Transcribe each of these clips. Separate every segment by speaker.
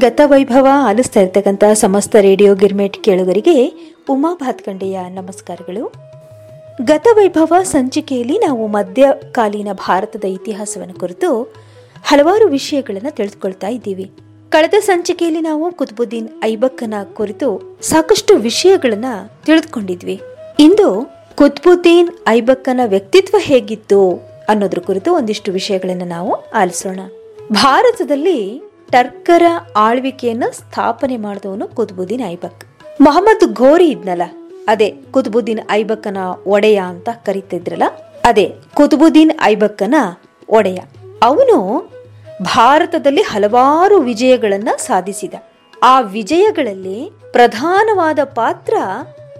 Speaker 1: ಗತವೈಭವ ಆಲಿಸ್ತಾ ಇರ್ತಕ್ಕಂಥ ಸಮಸ್ತ ರೇಡಿಯೋ ಗಿರ್ಮೇಟ್ ಕೇಳುಗರಿಗೆ ಉಮಾ ಭಾತ್ಕಂಡೆಯ ನಮಸ್ಕಾರಗಳು. ಗತವೈಭವ ಸಂಚಿಕೆಯಲ್ಲಿ ನಾವು ಮಧ್ಯಕಾಲೀನ ಭಾರತದ ಇತಿಹಾಸವನ್ನು ಕುರಿತು ಹಲವಾರು ವಿಷಯಗಳನ್ನು ತಿಳಿದುಕೊಳ್ತಾ ಇದ್ದೀವಿ. ಕಳೆದ ಸಂಚಿಕೆಯಲ್ಲಿ ನಾವು ಕುತುಬುದ್ದೀನ್ ಐಬಕ್ಕನ ಕುರಿತು ಸಾಕಷ್ಟು ವಿಷಯಗಳನ್ನ ತಿಳಿದುಕೊಂಡಿದ್ವಿ. ಇಂದು ಕುತ್ಬುದ್ದೀನ್ ಐಬಕ್ಕನ ವ್ಯಕ್ತಿತ್ವ ಹೇಗಿತ್ತು ಅನ್ನೋದ್ರ ಕುರಿತು ಒಂದಿಷ್ಟು ವಿಷಯಗಳನ್ನು ನಾವು ಆಲಿಸೋಣ. ಭಾರತದಲ್ಲಿ ಟರ್ಕರ ಆಳ್ವಿಕೆಯನ್ನ ಸ್ಥಾಪನೆ ಮಾಡಿದವನು ಕುತುಬುದ್ದೀನ್ ಐಬಕ್. ಮೊಹಮ್ಮದ್ ಘೋರಿ ಇದ್ನಲ್ಲ, ಅದೇ ಕುತುಬುದ್ದೀನ್ ಐಬಕ್ಕನ ಒಡೆಯ ಅಂತ ಕರೀತಿದ್ರಲ್ಲ, ಅದೇ ಕುತ್ಬುದ್ದೀನ್ ಐಬಕ್ಕನ ಒಡೆಯ. ಅವನು ಭಾರತದಲ್ಲಿ ಹಲವಾರು ವಿಜಯಗಳನ್ನ ಸಾಧಿಸಿದ. ಆ ವಿಜಯಗಳಲ್ಲಿ ಪ್ರಧಾನವಾದ ಪಾತ್ರ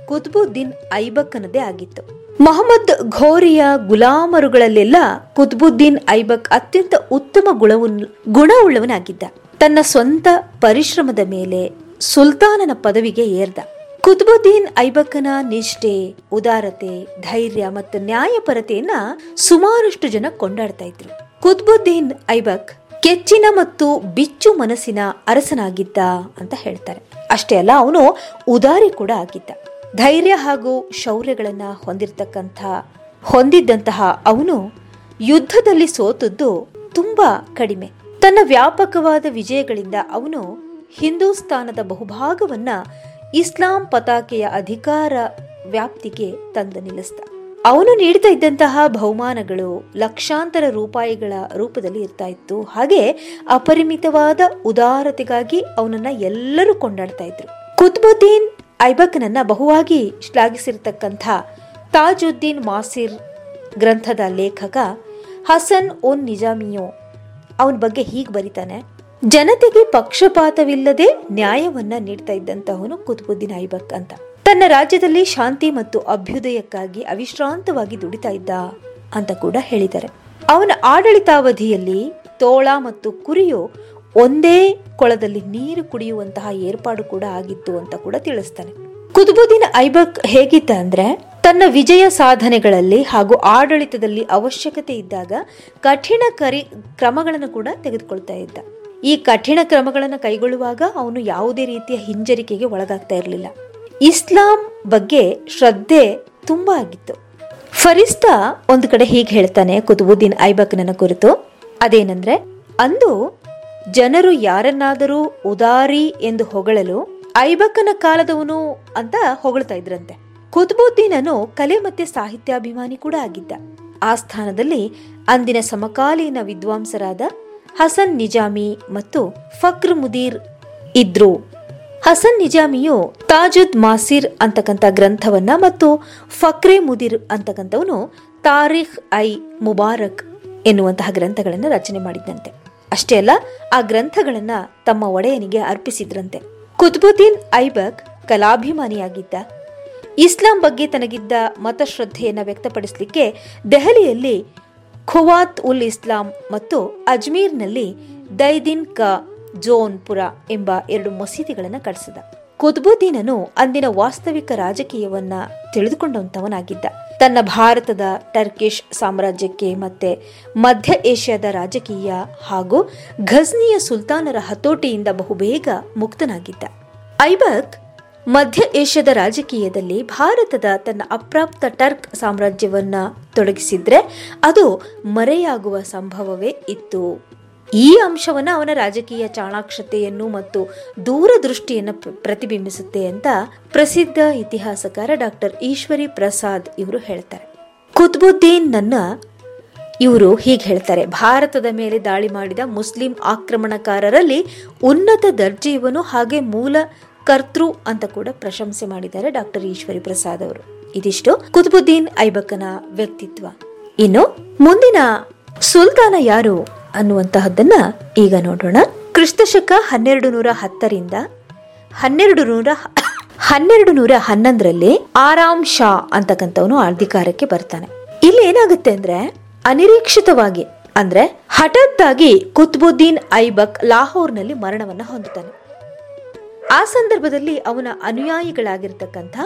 Speaker 1: ಕುತ್ಬುದ್ದೀನ್ ಐಬಕ್ಕನದೇ ಆಗಿತ್ತು. ಮೊಹಮ್ಮದ್ ಘೋರಿಯ ಗುಲಾಮರುಗಳಲ್ಲೆಲ್ಲ ಕುತ್ಬುದ್ದೀನ್ ಐಬಕ್ ಅತ್ಯಂತ ಉತ್ತಮ ಗುಣವನ್ನು ಗುಣವುಳ್ಳವನಾಗಿದ್ದ. ತನ್ನ ಸ್ವಂತ ಪರಿಶ್ರಮದ ಮೇಲೆ ಸುಲ್ತಾನನ ಪದವಿಗೆ ಏರ್ದ. ಕುತುಬುದ್ದೀನ್ ಐಬಕ್ಕನ ನಿಷ್ಠೆ, ಉದಾರತೆ, ಧೈರ್ಯ ಮತ್ತು ನ್ಯಾಯಪರತೆಯನ್ನ ಸುಮಾರಷ್ಟು ಜನ ಕೊಂಡಾಡ್ತಾ ಇದ್ರು. ಕುತ್ಬುದ್ದೀನ್ ಐಬಕ್ ಕೆಚ್ಚಿನ ಮತ್ತು ಬಿಚ್ಚು ಮನಸ್ಸಿನ ಅರಸನಾಗಿದ್ದ ಅಂತ ಹೇಳ್ತಾರೆ. ಅಷ್ಟೇ ಅಲ್ಲ, ಅವನು ಉದಾರಿ ಕೂಡ ಆಗಿದ್ದ. ಧೈರ್ಯ ಹಾಗೂ ಶೌರ್ಯಗಳನ್ನ ಹೊಂದಿರತಕ್ಕಂಥ, ಹೊಂದಿದ್ದಂತಹ ಅವನು ಯುದ್ಧದಲ್ಲಿ ಸೋತದ್ದು ತುಂಬಾ ಕಡಿಮೆ. ತನ್ನ ವ್ಯಾಪಕವಾದ ವಿಜಯಗಳಿಂದ ಅವನು ಹಿಂದೂಸ್ತಾನದ ಬಹುಭಾಗವನ್ನ ಇಸ್ಲಾಂ ಪತಾಕೆಯ ಅಧಿಕಾರ ವ್ಯಾಪ್ತಿಗೆ ತಂದು ನಿಲ್ಲಿಸ್ತ ಅವನು ನೀಡ್ತಾ ಇದ್ದಂತಹ ಬಹುಮಾನಗಳು ಲಕ್ಷಾಂತರ ರೂಪಾಯಿಗಳ ರೂಪದಲ್ಲಿ ಇರ್ತಾ ಇತ್ತು. ಹಾಗೆ ಅಪರಿಮಿತವಾದ ಉದಾರತೆಗಾಗಿ ಅವನನ್ನ ಎಲ್ಲರೂ ಕೊಂಡಾಡ್ತಾ ಇದ್ರು. ಕುತ್ಬುದ್ದೀನ್ ಐಬಕ್ನನ್ನ ಬಹುವಾಗಿ ಶ್ಲಾಘಿಸಿರ್ತಕ್ಕಂಥ ತಾಜುದ್ದೀನ್ ಮಾಸಿರ್ ಗ್ರಂಥದ ಲೇಖಕ ಹಸನ್ ಉನ್ ನಿಜಾಮಿಯೋ ಅವನ ಬಗ್ಗೆ ಹೀಗೆ ಬರಿತಾನೆ, ಜನತೆಗೆ ಪಕ್ಷಪಾತವಿಲ್ಲದೆ ನ್ಯಾಯವನ್ನ ನೀಡ್ತಾ ಇದ್ದಂತಹವನು ಕುತುಬುದ್ದೀನ್ ಐಬಕ್ ಅಂತ. ತನ್ನ ರಾಜ್ಯದಲ್ಲಿ ಶಾಂತಿ ಮತ್ತು ಅಭ್ಯುದಯಕ್ಕಾಗಿ ಅವಿಶ್ರಾಂತವಾಗಿ ದುಡಿತಾ ಇದ್ದ ಅಂತ ಕೂಡ ಹೇಳಿದ್ದಾರೆ. ಅವನ ಆಡಳಿತಾವಧಿಯಲ್ಲಿ ತೋಳ ಮತ್ತು ಕುರಿಯು ಒಂದೇ ಕೊಳದಲ್ಲಿ ನೀರು ಕುಡಿಯುವಂತಹ ಏರ್ಪಾಡು ಕೂಡ ಆಗಿತ್ತು ಅಂತ ಕೂಡ ತಿಳಿಸ್ತಾನೆ. ಕುತುಬುದ್ದೀನ್ ಐಬಕ್ ಹೇಗಿದ್ದ ಅಂದ್ರೆ ತನ್ನ ವಿಜಯ ಸಾಧನೆಗಳಲ್ಲಿ ಹಾಗೂ ಆಡಳಿತದಲ್ಲಿ ಅವಶ್ಯಕತೆ ಇದ್ದಾಗ ಕಠಿಣ ಕರಿ ಕ್ರಮಗಳನ್ನು ಕೂಡ ತೆಗೆದುಕೊಳ್ತಾ ಇದ್ದ. ಈ ಕಠಿಣ ಕ್ರಮಗಳನ್ನು ಕೈಗೊಳ್ಳುವಾಗ ಅವನು ಯಾವುದೇ ರೀತಿಯ ಹಿಂಜರಿಕೆಗೆ ಒಳಗಾಗ್ತಾ ಇರಲಿಲ್ಲ. ಇಸ್ಲಾಂ ಬಗ್ಗೆ ಶ್ರದ್ಧೆ ತುಂಬ ಆಗಿತ್ತು. ಫರಿಸ್ತಾ ಒಂದು ಕಡೆ ಹೀಗೆ ಹೇಳ್ತಾನೆ, ಕುತುಬುದ್ದೀನ್ ಐಬಕ್ನ ಕುರಿತು, ಅದೇನಂದ್ರೆ, ಅಂದು ಜನರು ಯಾರನ್ನಾದರೂ ಉದಾರಿ ಎಂದು ಹೊಗಳಲು ಐಬಕ್ಕನ ಕಾಲದವನು ಅಂತ ಹೊಗಳ್ತಾ ಇದ್ರಂತೆ. ಕುತುಬುದ್ದೀನನು ಕಲೆ ಮತ್ತು ಸಾಹಿತ್ಯಾಭಿಮಾನಿ ಕೂಡ ಆಗಿದ್ದ. ಆ ಸ್ಥಾನದಲ್ಲಿ ಅಂದಿನ ಸಮಕಾಲೀನ ವಿದ್ವಾಂಸರಾದ ಹಸನ್ ನಿಜಾಮಿ ಮತ್ತು ಫಕ್ರ್ ಮುದೀರ್ ಇದ್ರು. ಹಸನ್ ನಿಜಾಮಿಯು ತಾಜುದ್ ಮಾಸಿರ್ ಅಂತಕ್ಕಂಥ ಗ್ರಂಥವನ್ನ ಮತ್ತು ಫಕ್ರೆ ಮುದಿರ್ ಅಂತಕ್ಕಂಥವನು ತಾರಿಖ್ ಐ ಮುಬಾರಕ್ ಎನ್ನುವಂತಹ ಗ್ರಂಥಗಳನ್ನು ರಚನೆ ಮಾಡಿದ್ದಂತೆ ಅಷ್ಟೇ ಅಲ್ಲ, ಆ ಗ್ರಂಥಗಳನ್ನು ತಮ್ಮ ಒಡೆಯನಿಗೆ ಅರ್ಪಿಸಿದ್ರಂತೆ. ಕುತ್ಬುದ್ದೀನ್ ಐಬಕ್ ಕಲಾಭಿಮಾನಿಯಾಗಿದ್ದ. ಇಸ್ಲಾಂ ಬಗ್ಗೆ ತನಗಿದ್ದ ಮತಶ್ರದ್ಧೆಯನ್ನು ವ್ಯಕ್ತಪಡಿಸಲಿಕ್ಕೆ ದೆಹಲಿಯಲ್ಲಿ ಖುವಾತ್ ಉಲ್ ಇಸ್ಲಾಂ ಮತ್ತು ಅಜ್ಮೀರ್ನಲ್ಲಿ ದೈದಿನ್ ಕ ಜೋನ್ಪುರ ಎಂಬ ಎರಡು ಮಸೀದಿಗಳನ್ನು ಕಟ್ಟಿಸಿದ ಕುತ್ಬುದ್ದೀನನು ಅಂದಿನ ವಾಸ್ತವಿಕ ರಾಜಕೀಯವನ್ನ ತಿಳಿದುಕೊಂಡಂತವನಾಗಿದ್ದ. ತನ್ನ ಭಾರತದ ಟರ್ಕಿಶ್ ಸಾಮ್ರಾಜ್ಯಕ್ಕೆ ಮತ್ತೆ ಮಧ್ಯ ಏಷ್ಯಾದ ರಾಜಕೀಯ ಹಾಗೂ ಘಜ್ನಿಯ ಸುಲ್ತಾನರ ಹತೋಟಿಯಿಂದ ಬಹುಬೇಗ ಮುಕ್ತನಾಗಿದ್ದ. ಐಬಕ್ ಮಧ್ಯ ಏಷ್ಯಾದ ರಾಜಕೀಯದಲ್ಲಿ ಭಾರತದ ತನ್ನ ಅಪ್ರಾಪ್ತ ಟರ್ಕ್ ಸಾಮ್ರಾಜ್ಯವನ್ನ ತೊಡಗಿಸಿದ್ರೆ ಅದು ಮರೆಯಾಗುವ ಸಂಭವವೇ ಇತ್ತು. ಈ ಅಂಶವನ್ನ ಅವನ ರಾಜಕೀಯ ಚಾಣಾಕ್ಷತೆಯನ್ನು ಮತ್ತು ದೂರದೃಷ್ಟಿಯನ್ನು ಪ್ರತಿಬಿಂಬಿಸುತ್ತೆ ಅಂತ ಪ್ರಸಿದ್ಧ ಇತಿಹಾಸಕಾರ ಡಾಕ್ಟರ್ ಈಶ್ವರಿ ಪ್ರಸಾದ್ ಇವರು ಹೇಳ್ತಾರೆ. ಕುತ್ಬುದ್ದೀನ್ ನನ್ನ ಇವರು ಹೀಗೆ ಹೇಳ್ತಾರೆ, ಭಾರತದ ಮೇಲೆ ದಾಳಿ ಮಾಡಿದ ಮುಸ್ಲಿಂ ಆಕ್ರಮಣಕಾರರಲ್ಲಿ ಉನ್ನತ ದರ್ಜೆಯವನು ಹಾಗೆ ಮೂಲ ಕರ್ತೃ ಅಂತ ಕೂಡ ಪ್ರಶಂಸೆ ಮಾಡಿದ್ದಾರೆ ಡಾಕ್ಟರ್ ಈಶ್ವರಿ ಪ್ರಸಾದ್ ಅವರು. ಇದಿಷ್ಟು ಕುತುಬುದ್ದೀನ್ ಐಬಕ್ಕನ ವ್ಯಕ್ತಿತ್ವ. ಇನ್ನು ಮುಂದಿನ ಸುಲ್ತಾನ ಯಾರು ಅನ್ನುವಂತಹದ್ದನ್ನ ಈಗ ನೋಡೋಣ. ಕ್ರಿಸ್ತಶಕ ಹನ್ನೆರಡು ನೂರ ಹತ್ತರಿಂದ ಹನ್ನೆರಡು ನೂರ ಹನ್ನೆರಡು ನೂರ ಹನ್ನೊಂದರಲ್ಲಿ ಆರಾಮ್ ಶಾ ಅಂತಕ್ಕಂಥವನು ಅಧಿಕಾರಕ್ಕೆ ಬರ್ತಾನೆ. ಇಲ್ಲಿ ಏನಾಗುತ್ತೆ ಅಂದ್ರೆ ಅನಿರೀಕ್ಷಿತವಾಗಿ ಅಂದ್ರೆ ಹಠಾತ್ತಾಗಿ ಕುತ್ಬುದ್ದೀನ್ ಐಬಕ್ ಲಾಹೋರ್ನಲ್ಲಿ ಮರಣವನ್ನ ಹೊಂದುತ್ತಾನೆ. ಆ ಸಂದರ್ಭದಲ್ಲಿ ಅವನ ಅನುಯಾಯಿಗಳಾಗಿರ್ತಕ್ಕಂಥ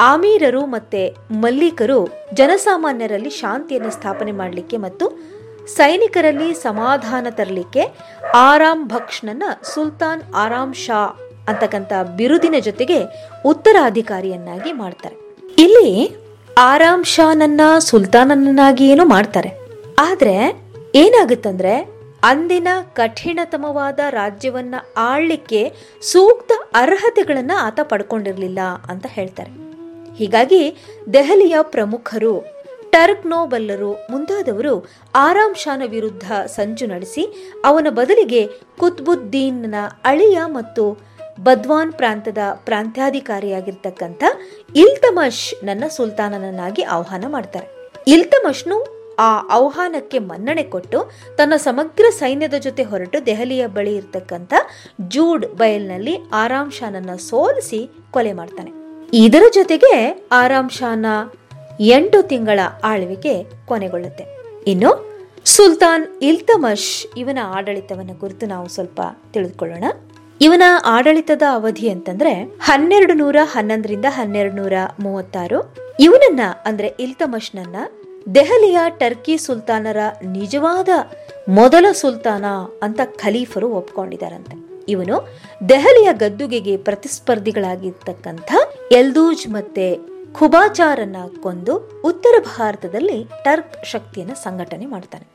Speaker 1: ಆಮೀರರು ಮತ್ತೆ ಮಲ್ಲಿಕರು ಜನಸಾಮಾನ್ಯರಲ್ಲಿ ಶಾಂತಿಯನ್ನು ಸ್ಥಾಪನೆ ಮಾಡಲಿಕ್ಕೆ ಮತ್ತು ಸೈನಿಕರಲ್ಲಿ ಸಮಾಧಾನ ತರಲಿಕ್ಕೆ ಆರಾಮ್ ಭಕ್ಷ್ನನ್ನ ಸುಲ್ತಾನ್ ಆರಾಮ್ ಶಾ ಅಂತಕ್ಕಂಥ ಬಿರುದಿನ ಜೊತೆಗೆ ಉತ್ತರಾಧಿಕಾರಿಯನ್ನಾಗಿ ಮಾಡ್ತಾರೆ. ಇಲ್ಲಿ ಆರಾಮ್ ಶಾನನ್ನ ಸುಲ್ತಾನನನ್ನಾಗಿ ಏನು ಮಾಡ್ತಾರೆ. ಆದ್ರೆ ಏನಾಗುತ್ತಂದ್ರೆ ಅಂದಿನ ಕಠಿಣತಮವಾದ ರಾಜ್ಯವನ್ನ ಆಳ್ಲಿಕ್ಕೆ ಸೂಕ್ತ ಅರ್ಹತೆಗಳನ್ನ ಆತ ಪಡ್ಕೊಂಡಿರಲಿಲ್ಲ ಅಂತ ಹೇಳ್ತಾರೆ. ಹೀಗಾಗಿ ದೆಹಲಿಯ ಪ್ರಮುಖರು, ಟರ್ಕ್ ನೋಬಲ್ಲರು ಮುಂತಾದವರು ಆರಾಮ್ ಶಾನ ವಿರುದ್ಧ ಸಂಚು ನಡೆಸಿ ಅವನ ಬದಲಿಗೆ ಕುತ್ಬುದ್ದೀನ್ನ ಅಳಿಯ ಮತ್ತು ಬದ್ವಾನ್ ಪ್ರಾಂತದ ಪ್ರಾಂತ್ಯಾಧಿಕಾರಿಯಾಗಿರ್ತಕ್ಕಂಥ ಇಲ್ತಮಶ್ ನನ್ನ ಸುಲ್ತಾನನನ್ನಾಗಿ ಆಹ್ವಾನ ಮಾಡ್ತಾರೆ. ಇಲ್ತಮಶ್ನು ಆ ಆಹ್ವಾನಕ್ಕೆ ಮನ್ನಣೆ ಕೊಟ್ಟು ತನ್ನ ಸಮಗ್ರ ಸೈನ್ಯದ ಜೊತೆ ಹೊರಟು ದೆಹಲಿಯ ಬಳಿ ಇರತಕ್ಕಂಥ ಜೂಡ್ ಬಯಲ್ನಲ್ಲಿ ಆರಾಮ್ ಶಾನನ್ನ ಸೋಲಿಸಿ ಕೊಲೆ ಮಾಡ್ತಾನೆ. ಇದರ ಜೊತೆಗೆ ಆರಾಮ್ ಶಾನ ಎಂಟು ತಿಂಗಳ ಆಳ್ವಿಕೆ ಕೊನೆಗೊಳ್ಳುತ್ತೆ. ಇನ್ನು ಸುಲ್ತಾನ್ ಇಲ್ತಮಶ್ ಇವನ ಆಡಳಿತವನ್ನ ಕುರಿತು ನಾವು ಸ್ವಲ್ಪ ತಿಳಿದುಕೊಳ್ಳೋಣ. ಇವನ ಆಡಳಿತದ ಅವಧಿ ಅಂತಂದ್ರೆ ಹನ್ನೆರಡು ನೂರ ಹನ್ನೊಂದರಿಂದ ಹನ್ನೆರಡು ನೂರ ಮೂವತ್ತಾರು. ಇವನನ್ನ ಅಂದ್ರೆ ಇಲ್ತಮಶ್ನನ್ನ ದೆಹಲಿಯ ಟರ್ಕಿ ಸುಲ್ತಾನರ ನಿಜವಾದ ಮೊದಲ ಸುಲ್ತಾನ ಅಂತ ಖಲೀಫರು ಒಪ್ಕೊಂಡಿದ್ದಾರಂತೆ. ಇವನು ದೆಹಲಿಯ ಗದ್ದುಗೆಗೆ ಪ್ರತಿಸ್ಪರ್ಧಿಗಳಾಗಿರ್ತಕ್ಕಂಥ ಎಲ್ದೂಜ್ ಮತ್ತೆ ಖುಬಾಚಾರನ್ನ ಕೊಂದು ಉತ್ತರ ಭಾರತದಲ್ಲಿ ಟರ್ಕ್ ಶಕ್ತಿಯನ್ನ ಸಂಘಟನೆ ಮಾಡ್ತಾನೆ.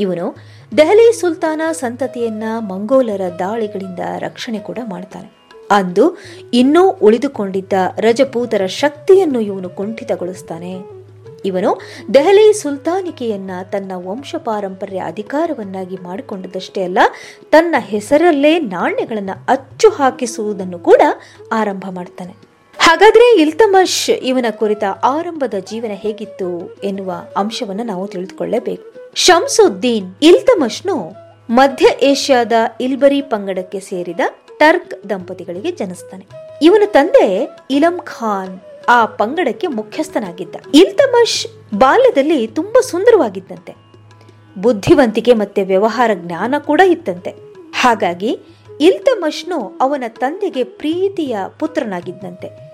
Speaker 1: ಇವನು ದೆಹಲಿ ಸುಲ್ತಾನ ಸಂತತಿಯನ್ನ ಮಂಗೋಲರ ದಾಳಿಗಳಿಂದ ರಕ್ಷಣೆ ಕೂಡ ಮಾಡ್ತಾನೆ. ಅಂದು ಇನ್ನೂ ಉಳಿದುಕೊಂಡಿದ್ದ ರಜಪೂತರ ಶಕ್ತಿಯನ್ನು ಇವನು ಕುಂಠಿತಗೊಳಿಸ್ತಾನೆ. ಇವನು ದೆಹಲಿ ಸುಲ್ತಾನಿಕೆಯನ್ನ ತನ್ನ ವಂಶ ಪಾರಂಪರ್ಯ ಅಧಿಕಾರವನ್ನಾಗಿ ಮಾಡಿಕೊಂಡದಷ್ಟೇ ಅಲ್ಲ, ತನ್ನ ಹೆಸರಲ್ಲೇ ನಾಣ್ಯಗಳನ್ನು ಅಚ್ಚು ಹಾಕಿಸುವುದನ್ನು ಕೂಡ ಆರಂಭ ಮಾಡ್ತಾನೆ. ಹಾಗಾದ್ರೆ ಇಲ್ತಮಶ್ ಇವನ ಕುರಿತ ಆರಂಭದ ಜೀವನ ಹೇಗಿತ್ತು ಎನ್ನುವ ಅಂಶವನ್ನು ನಾವು ತಿಳಿದುಕೊಳ್ಳಬೇಕು. ಶಂಸುದ್ದೀನ್ ಇಲ್ತಮಶ್ನು ಮಧ್ಯ ಏಷ್ಯಾದ ಇಲ್ಬರಿ ಪಂಗಡಕ್ಕೆ ಸೇರಿದ ಟರ್ಕ್ ದಂಪತಿಗಳಿಗೆ ಜನಿಸ್ತಾನೆ. ಇವನ ತಂದೆ ಇಲಂ ಖಾನ್ ಆ ಪಂಗಡಕ್ಕೆ ಮುಖ್ಯಸ್ಥನಾಗಿದ್ದ. ಇಲ್ತಮಶ್ ಬಾಲ್ಯದಲ್ಲಿ ತುಂಬಾ ಸುಂದರವಾಗಿದ್ದಂತೆ. ಬುದ್ಧಿವಂತಿಕೆ ಮತ್ತೆ ವ್ಯವಹಾರ ಜ್ಞಾನ ಕೂಡ ಇತ್ತಂತೆ. ಹಾಗಾಗಿ ಇಲ್ತಮಶ್ನು ಅವನ ತಂದೆಗೆ ಪ್ರೀತಿಯ ಪುತ್ರನಾಗಿದ್ದಂತೆ.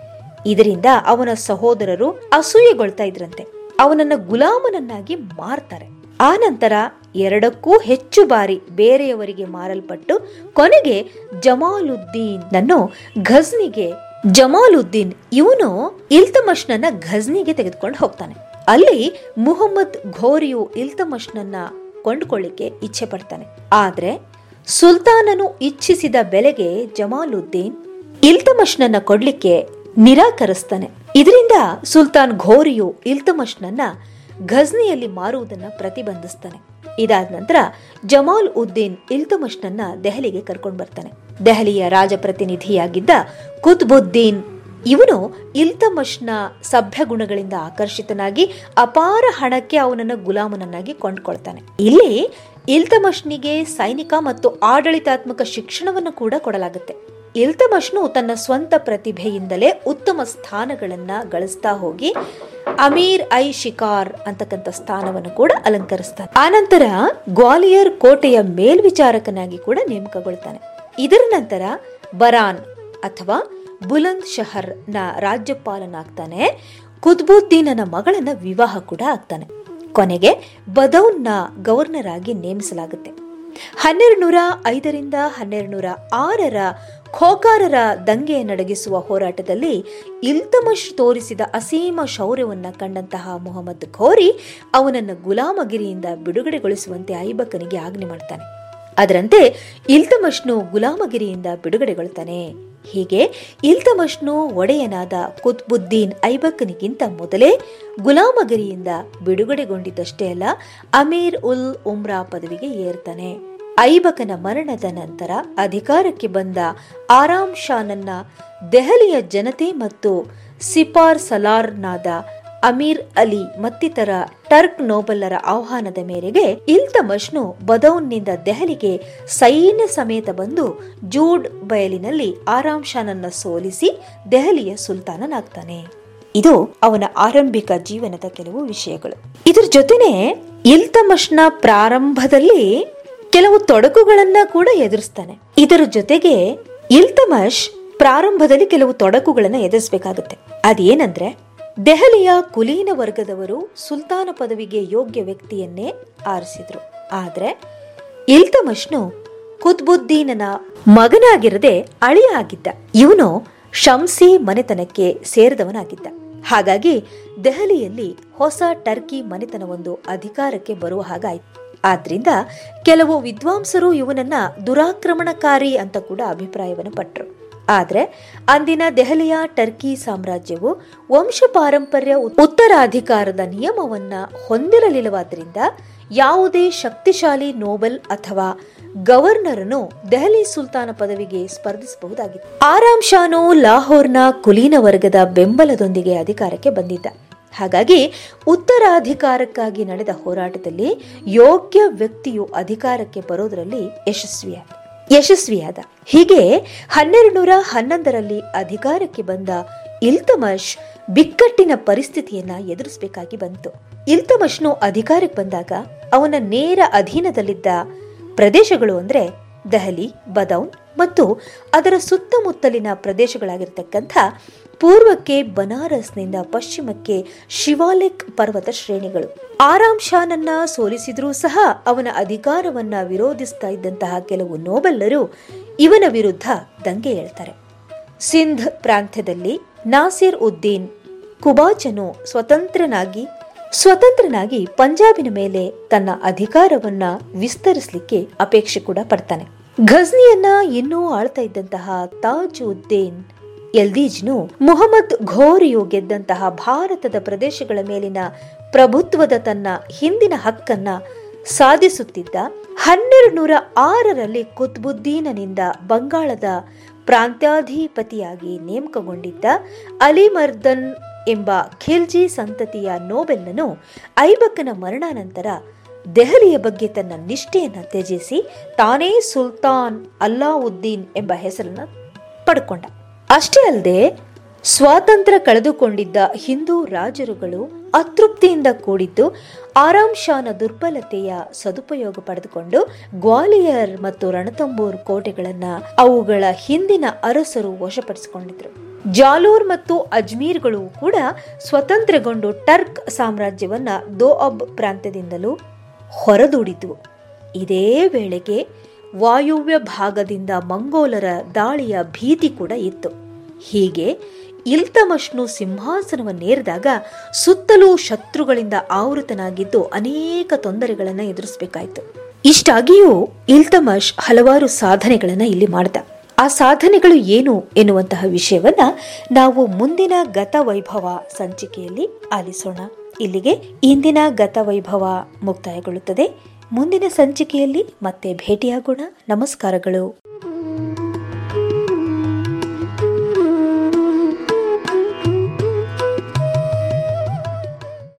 Speaker 1: ಇದರಿಂದ ಅವನ ಸಹೋದರರು ಅಸೂಯೆಗೊಳ್ತಾ ಇದ್ರಂತೆ. ಅವನನ್ನ ಗುಲಾಮನನ್ನಾಗಿ ಮಾರ್ತಾರೆ. ಆ ನಂತರ ಎರಡಕ್ಕೂ ಹೆಚ್ಚು ಬಾರಿ ಬೇರೆಯವರಿಗೆ ಮಾರಲ್ಪಟ್ಟು ಕೊನೆಗೆ ಜಮಾಲುದ್ದೀನ್ ನನ್ನು ಘಜ್ನಿಗೆ ಜಮಾಲುದ್ದೀನ್ ಇವನು ಇಲ್ತಮಶ್ನನ್ನ ಘಜ್ನಿಗೆ ತೆಗೆದುಕೊಂಡು ಹೋಗ್ತಾನೆ. ಅಲ್ಲಿ ಮುಹಮ್ಮದ್ ಘೋರಿಯು ಇಲ್ತಮಶ್ನನ್ನ ಕೊಂಡ್ಕೊಳ್ಳಿಕ್ಕೆ ಇಚ್ಛೆ ಪಡ್ತಾನೆ. ಆದ್ರೆ ಸುಲ್ತಾನನು ಇಚ್ಛಿಸಿದ ಬೆಲೆಗೆ ಜಮಾಲುದ್ದೀನ್ ಇಲ್ತಮಶ್ನನ್ನ ಕೊಡ್ಲಿಕ್ಕೆ ನಿರಾಕರಿಸ್ತಾನೆ. ಇದರಿಂದ ಸುಲ್ತಾನ್ ಘೋರಿಯು ಇಲ್ತಮಶ್ನನ್ನ ಘಜ್ನಿಯಲ್ಲಿ ಮಾರುವುದನ್ನ ಪ್ರತಿಬಂಧಿಸ್ತಾನೆ. ಇದಾದ ನಂತರ ಜಮಾಲ್ ಉದ್ದೀನ್ ಇಲ್ತಮಶ್ನನ್ನ ದೆಹಲಿಗೆ ಕರ್ಕೊಂಡು ಬರ್ತಾನೆ ದೆಹಲಿಯ ರಾಜಪ್ರತಿನಿಧಿಯಾಗಿದ್ದ ಕುತ್ಬುದ್ದೀನ್. ಇವನು ಇಲ್ತಮಶ್ನ ಸಭ್ಯ ಗುಣಗಳಿಂದ ಆಕರ್ಷಿತನಾಗಿ ಅಪಾರ ಹಣಕ್ಕೆ ಅವನನ್ನ ಗುಲಾಮನನ್ನಾಗಿ ಕೊಂಡ್ಕೊಳ್ತಾನೆ. ಇಲ್ಲಿ ಇಲ್ತಮಶ್ನಿಗೆ ಸೈನಿಕ ಮತ್ತು ಆಡಳಿತಾತ್ಮಕ ಶಿಕ್ಷಣವನ್ನು ಕೂಡ ಕೊಡಲಾಗುತ್ತೆ. ಇಲ್ತಮಶ್ನು ತನ್ನ ಸ್ವಂತ ಪ್ರತಿಭೆಯಿಂದಲೇ ಉತ್ತಮ ಸ್ಥಾನಗಳನ್ನ ಗಳಿಸ್ತಾ ಹೋಗಿ ಅಮೀರ್ ಐ ಶಿಕಾರ್ ಅಂತಕ್ಕಂಥ ಸ್ಥಾನವನ್ನು ಕೂಡ ಅಲಂಕರಿಸ್ತಾನೆ. ಆನಂತರ ಗ್ವಾಲಿಯರ್ ಕೋಟೆಯ ಮೇಲ್ವಿಚಾರಕನಾಗಿ ಕೂಡ ನೇಮಕಗೊಳ್ತಾನೆ. ಇದರ ನಂತರ ಬರಾನ್ ಅಥವಾ ಬುಲಂದ್ ಶಹರ್ನ ರಾಜ್ಯಪಾಲನಾಗ್ತಾನೆ. ಕುತ್ಬುದ್ದೀನನ ಮಗಳನ್ನ ವಿವಾಹ ಕೂಡ ಆಗ್ತಾನೆ. ಕೊನೆಗೆ ಬದೌನ್ನ ಗವರ್ನರ್ ಆಗಿ ನೇಮಿಸಲಾಗುತ್ತೆ. ಹನ್ನೆರಡು ನೂರ ಐದರಿಂದ ಹನ್ನೆರಡು ನೂರ ಆರರ ಖೋಕಾರರ ದಂಗೆ ನಡಗಿಸುವ ಹೋರಾಟದಲ್ಲಿ ಇಲ್ತಮಶ್ ತೋರಿಸಿದ ಅಸೀಮ ಶೌರ್ಯವನ್ನ ಕಂಡಂತಹ ಮೊಹಮ್ಮದ್ ಘೋರಿ ಅವನನ್ನು ಗುಲಾಮಗಿರಿಯಿಂದ ಬಿಡುಗಡೆಗೊಳಿಸುವಂತೆ ಐಬಕನಿಗೆ ಆಜ್ಞೆ ಮಾಡ್ತಾನೆ. ಅದರಂತೆ ಇಲ್ತಮಶ್ನು ಗುಲಾಮಗಿರಿಯಿಂದ ಬಿಡುಗಡೆಗೊಳ್ತಾನೆ. ಹೀಗೆ ಇಲ್ತಮಶ್ನು ಒಡೆಯನಾದ ಕುತ್ಬುದ್ದೀನ್ ಐಬಕ್ನಿಗಿಂತ ಮೊದಲೇ ಗುಲಾಮಗಿರಿಯಿಂದ ಬಿಡುಗಡೆಗೊಂಡಿದ್ದಷ್ಟೇ ಅಲ್ಲ, ಅಮೀರ್ ಉಲ್ ಉಮ್ರಾ ಪದವಿಗೆ ಏರ್ತಾನೆ. ಐಬಕನ ಮರಣದ ನಂತರ ಅಧಿಕಾರಕ್ಕೆ ಬಂದ ಆರಾಮ್ ಶಾನನ್ನ ದೆಹಲಿಯ ಜನತೆ ಮತ್ತು ಸಿಪಾರ್ ಸಲಾರ್ನಾದ ಅಮೀರ್ ಅಲಿ ಮತ್ತಿತರ ಟರ್ಕ್ ನೋಬಲ್ಲರ ಆಹ್ವಾನದ ಮೇರೆಗೆ ಇಲ್ತಮಶ್ನು ಬದೌನ್ನಿಂದ ದೆಹಲಿಗೆ ಸೈನ್ಯ ಸಮೇತ ಬಂದು ಜೂಡ್ ಬಯಲಿನಲ್ಲಿ ಆರಾಮ್ ಸೋಲಿಸಿ ದೆಹಲಿಯ ಸುಲ್ತಾನನಾಗ್ತಾನೆ. ಇದು ಅವನ ಆರಂಭಿಕ ಜೀವನದ ಕೆಲವು ವಿಷಯಗಳು. ಇದರ ಜೊತೆನೆ ಇಲ್ತಮಶ್ನ ಪ್ರಾರಂಭದಲ್ಲಿ ಕೆಲವು ತೊಡಕುಗಳನ್ನ ಕೂಡ ಎದುರಿಸ್ತಾನೆ. ಇದರ ಜೊತೆಗೆ ಇಲ್ತಮಶ್ ಪ್ರಾರಂಭದಲ್ಲಿ ಕೆಲವು ತೊಡಕುಗಳನ್ನ ಎದುರಿಸಬೇಕಾಗುತ್ತೆ. ಅದೇನಂದ್ರೆ ದೆಹಲಿಯ ಕುಲೀನ ವರ್ಗದವರು ಸುಲ್ತಾನ ಪದವಿಗೆ ಯೋಗ್ಯ ವ್ಯಕ್ತಿಯನ್ನೇ ಆರಿಸಿದ್ರು. ಆದರೆ ಇಲ್ತಮಶ್ನು ಕುತ್ಬುದ್ದೀನನ ಮಗನಾಗಿರದೆ ಅಳಿಯ ಆಗಿದ್ದ ಇವನು ಶಂಸಿ ಮನೆತನಕ್ಕೆ ಸೇರಿದವನಾಗಿದ್ದ. ಹಾಗಾಗಿ ದೆಹಲಿಯಲ್ಲಿ ಹೊಸ ಟರ್ಕಿ ಮನೆತನವೊಂದು ಅಧಿಕಾರಕ್ಕೆ ಬರುವ ಹಾಗಾಯಿತು. ಆದ್ರಿಂದ ಕೆಲವು ವಿದ್ವಾಂಸರು ಇವನನ್ನ ದುರಾಕ್ರಮಣಕಾರಿ ಅಂತ ಕೂಡ ಅಭಿಪ್ರಾಯವನ್ನು ಪಟ್ಟರು ಆದ್ರೆ ಅಂದಿನ ದೆಹಲಿಯ ಟರ್ಕಿ ಸಾಮ್ರಾಜ್ಯವು ವಂಶ ಪಾರಂಪರ್ಯ ಉತ್ತರಾಧಿಕಾರದ ನಿಯಮವನ್ನ ಹೊಂದಿರಲಿಲ್ಲವಾದ್ದರಿಂದ ಯಾವುದೇ ಶಕ್ತಿಶಾಲಿ ನೋಬಲ್ ಅಥವಾ ಗವರ್ನರನ್ನು ದೆಹಲಿ ಸುಲ್ತಾನ ಪದವಿಗೆ ಸ್ಪರ್ಧಿಸಬಹುದಾಗಿತ್ತು. ಆರಾಮ್ ಶಾನು ಲಾಹೋರ್ನ ಕುಲೀನ ವರ್ಗದ ಬೆಂಬಲದೊಂದಿಗೆ ಅಧಿಕಾರಕ್ಕೆ ಬಂದಿದ್ದ. ಹಾಗಾಗಿ ಉತ್ತರಾಧಿಕಾರಕ್ಕಾಗಿ ನಡೆದ ಹೋರಾಟದಲ್ಲಿ ಯೋಗ್ಯ ವ್ಯಕ್ತಿಯು ಅಧಿಕಾರಕ್ಕೆ ಬರೋದರಲ್ಲಿ ಯಶಸ್ವಿಯಾದ ಯಶಸ್ವಿಯಾದ. ಹೀಗೆ ಹನ್ನೆರಡು ನೂರ ಹನ್ನೊಂದರಲ್ಲಿ ಅಧಿಕಾರಕ್ಕೆ ಬಂದ ಇಲ್ತಮಶ್ ಬಿಕ್ಕಟ್ಟಿನ ಪರಿಸ್ಥಿತಿಯನ್ನ ಎದುರಿಸಬೇಕಾಗಿ ಬಂತು. ಇಲ್ತಮಶ್ನು ಅಧಿಕಾರಕ್ಕೆ ಬಂದಾಗ ಅವನ ನೇರ ಅಧೀನದಲ್ಲಿದ್ದ ಪ್ರದೇಶಗಳು ಅಂದ್ರೆ ದೆಹಲಿ, ಬದೌನ್ ಮತ್ತು ಅದರ ಸುತ್ತಮುತ್ತಲಿನ ಪ್ರದೇಶಗಳಾಗಿರ್ತಕ್ಕಂಥ ಪೂರ್ವಕ್ಕೆ ಬನಾರಸ್ನಿಂದ ಪಶ್ಚಿಮಕ್ಕೆ ಶಿವಾಲಿಕ್ ಪರ್ವತ ಶ್ರೇಣಿಗಳು. ಆರಾಮ್ ಶಾನನ್ನ ಸೋಲಿಸಿದ್ರೂ ಸಹ ಅವನ ಅಧಿಕಾರವನ್ನ ವಿರೋಧಿಸ್ತಾ ಇದ್ದಂತಹ ಕೆಲವು ನೋಬೆಲ್ಲರು ಇವನ ವಿರುದ್ಧ ದಂಗೆ ಹೇಳ್ತಾರೆ ಸಿಂಧ್ ಪ್ರಾಂತ್ಯದಲ್ಲಿ ನಾಸಿರ್ ಉದ್ದೀನ್ ಕುಬಾಚನು ಸ್ವತಂತ್ರನಾಗಿ ಸ್ವತಂತ್ರನಾಗಿ ಪಂಜಾಬಿನ ಮೇಲೆ ತನ್ನ ಅಧಿಕಾರವನ್ನ ವಿಸ್ತರಿಸಲಿಕ್ಕೆ ಅಪೇಕ್ಷೆ ಕೂಡ ಪಡ್ತಾನೆ. ಘಜ್ನಿಯನ್ನ ಇನ್ನೂ ಆಳ್ತಾ ಇದ್ದಂತಹ ತಾಜ್ ಉದ್ದೀನ್, ಎಲ್ದೀಜ್ನು ಮುಹಮ್ಮದ್ ಘೋರಿಯು ಗೆದ್ದಂತಹ ಭಾರತದ ಪ್ರದೇಶಗಳ ಮೇಲಿನ ಪ್ರಭುತ್ವದ ತನ್ನ ಹಿಂದಿನ ಹಕ್ಕನ್ನ ಸಾಧಿಸುತ್ತಿದ್ದ ಹನ್ನೆರಡು ನೂರ ಆರರಲ್ಲಿ ಕುತ್ಬುದ್ದೀನನಿಂದ ಬಂಗಾಳದ ಪ್ರಾಂತ್ಯಾಧಿಪತಿಯಾಗಿ ನೇಮಕಗೊಂಡಿದ್ದ ಅಲಿಮರ್ದನ್ ಎಂಬ ಖಿಲ್ಜಿ ಸಂತತಿಯ ನೋಬೆಲ್ನನು ಐಬಕ್ಕನ ಮರಣಾನಂತರ ದೆಹಲಿಯ ಬಗ್ಗೆ ತನ್ನ ನಿಷ್ಠೆಯನ್ನು ತ್ಯಜಿಸಿ ತಾನೇ ಸುಲ್ತಾನ್ ಅಲ್ಲಾವುದ್ದೀನ್ ಎಂಬ ಹೆಸರನ್ನು ಪಡ್ಕೊಂಡ. ಅಷ್ಟೇ ಅಲ್ಲದೆ ಸ್ವಾತಂತ್ರ್ಯ ಕಳೆದುಕೊಂಡಿದ್ದ ಹಿಂದೂ ರಾಜರುಗಳು ಅತೃಪ್ತಿಯಿಂದ ಕೂಡಿದ್ದು ಆರಾಮ್ ದುರ್ಬಲತೆಯ ಸದುಪಯೋಗ ಪಡೆದುಕೊಂಡು ಗ್ವಾಲಿಯರ್ ಮತ್ತು ರಣತಂಬೂರ್ ಕೋಟೆಗಳನ್ನ ಅವುಗಳ ಹಿಂದಿನ ಅರಸರು ವಶಪಡಿಸಿಕೊಂಡಿದ್ರು. ಜಾಲೂರ್ ಮತ್ತು ಅಜ್ಮೀರ್ಗಳು ಕೂಡ ಸ್ವತಂತ್ರಗೊಂಡು ಟರ್ಕ್ ಸಾಮ್ರಾಜ್ಯವನ್ನ ದೋಅಬ್ ಪ್ರಾಂತ್ಯದಿಂದಲೂ ಹೊರದೂಡಿದ್ವು. ಇದೇ ವೇಳೆಗೆ ವಾಯುವ್ಯ ಭಾಗದಿಂದ ಮಂಗೋಲರ ದಾಳಿಯ ಭೀತಿ ಕೂಡ ಇತ್ತು. ಹೀಗೆ ಇಲ್ತಮಶ್ನು ಸಿಂಹಾಸನವನ್ನೇರಿದಾಗ ಸುತ್ತಲೂ ಶತ್ರುಗಳಿಂದ ಆವೃತನಾಗಿದ್ದು ಅನೇಕ ತೊಂದರೆಗಳನ್ನು ಎದುರಿಸಬೇಕಾಯಿತು. ಇಷ್ಟಾಗಿಯೂ ಇಲ್ತಮಶ್ ಹಲವಾರು ಸಾಧನೆಗಳನ್ನ ಇಲ್ಲಿ ಮಾಡಿದ. ಆ ಸಾಧನೆಗಳು ಏನು ಎನ್ನುವಂತಹ ವಿಷಯವನ್ನ ನಾವು ಮುಂದಿನ ಗತ ವೈಭವ ಸಂಚಿಕೆಯಲ್ಲಿ ಆಲಿಸೋಣ. ಇಲ್ಲಿಗೆ ಇಂದಿನ ಗತ ವೈಭವ ಮುಕ್ತಾಯಗೊಳ್ಳುತ್ತದೆ. ಮುಂದಿನ ಸಂಚಿಕೆಯಲ್ಲಿ ಮತ್ತೆ ಭೇಟಿಯಾಗೋಣ. ನಮಸ್ಕಾರಗಳು.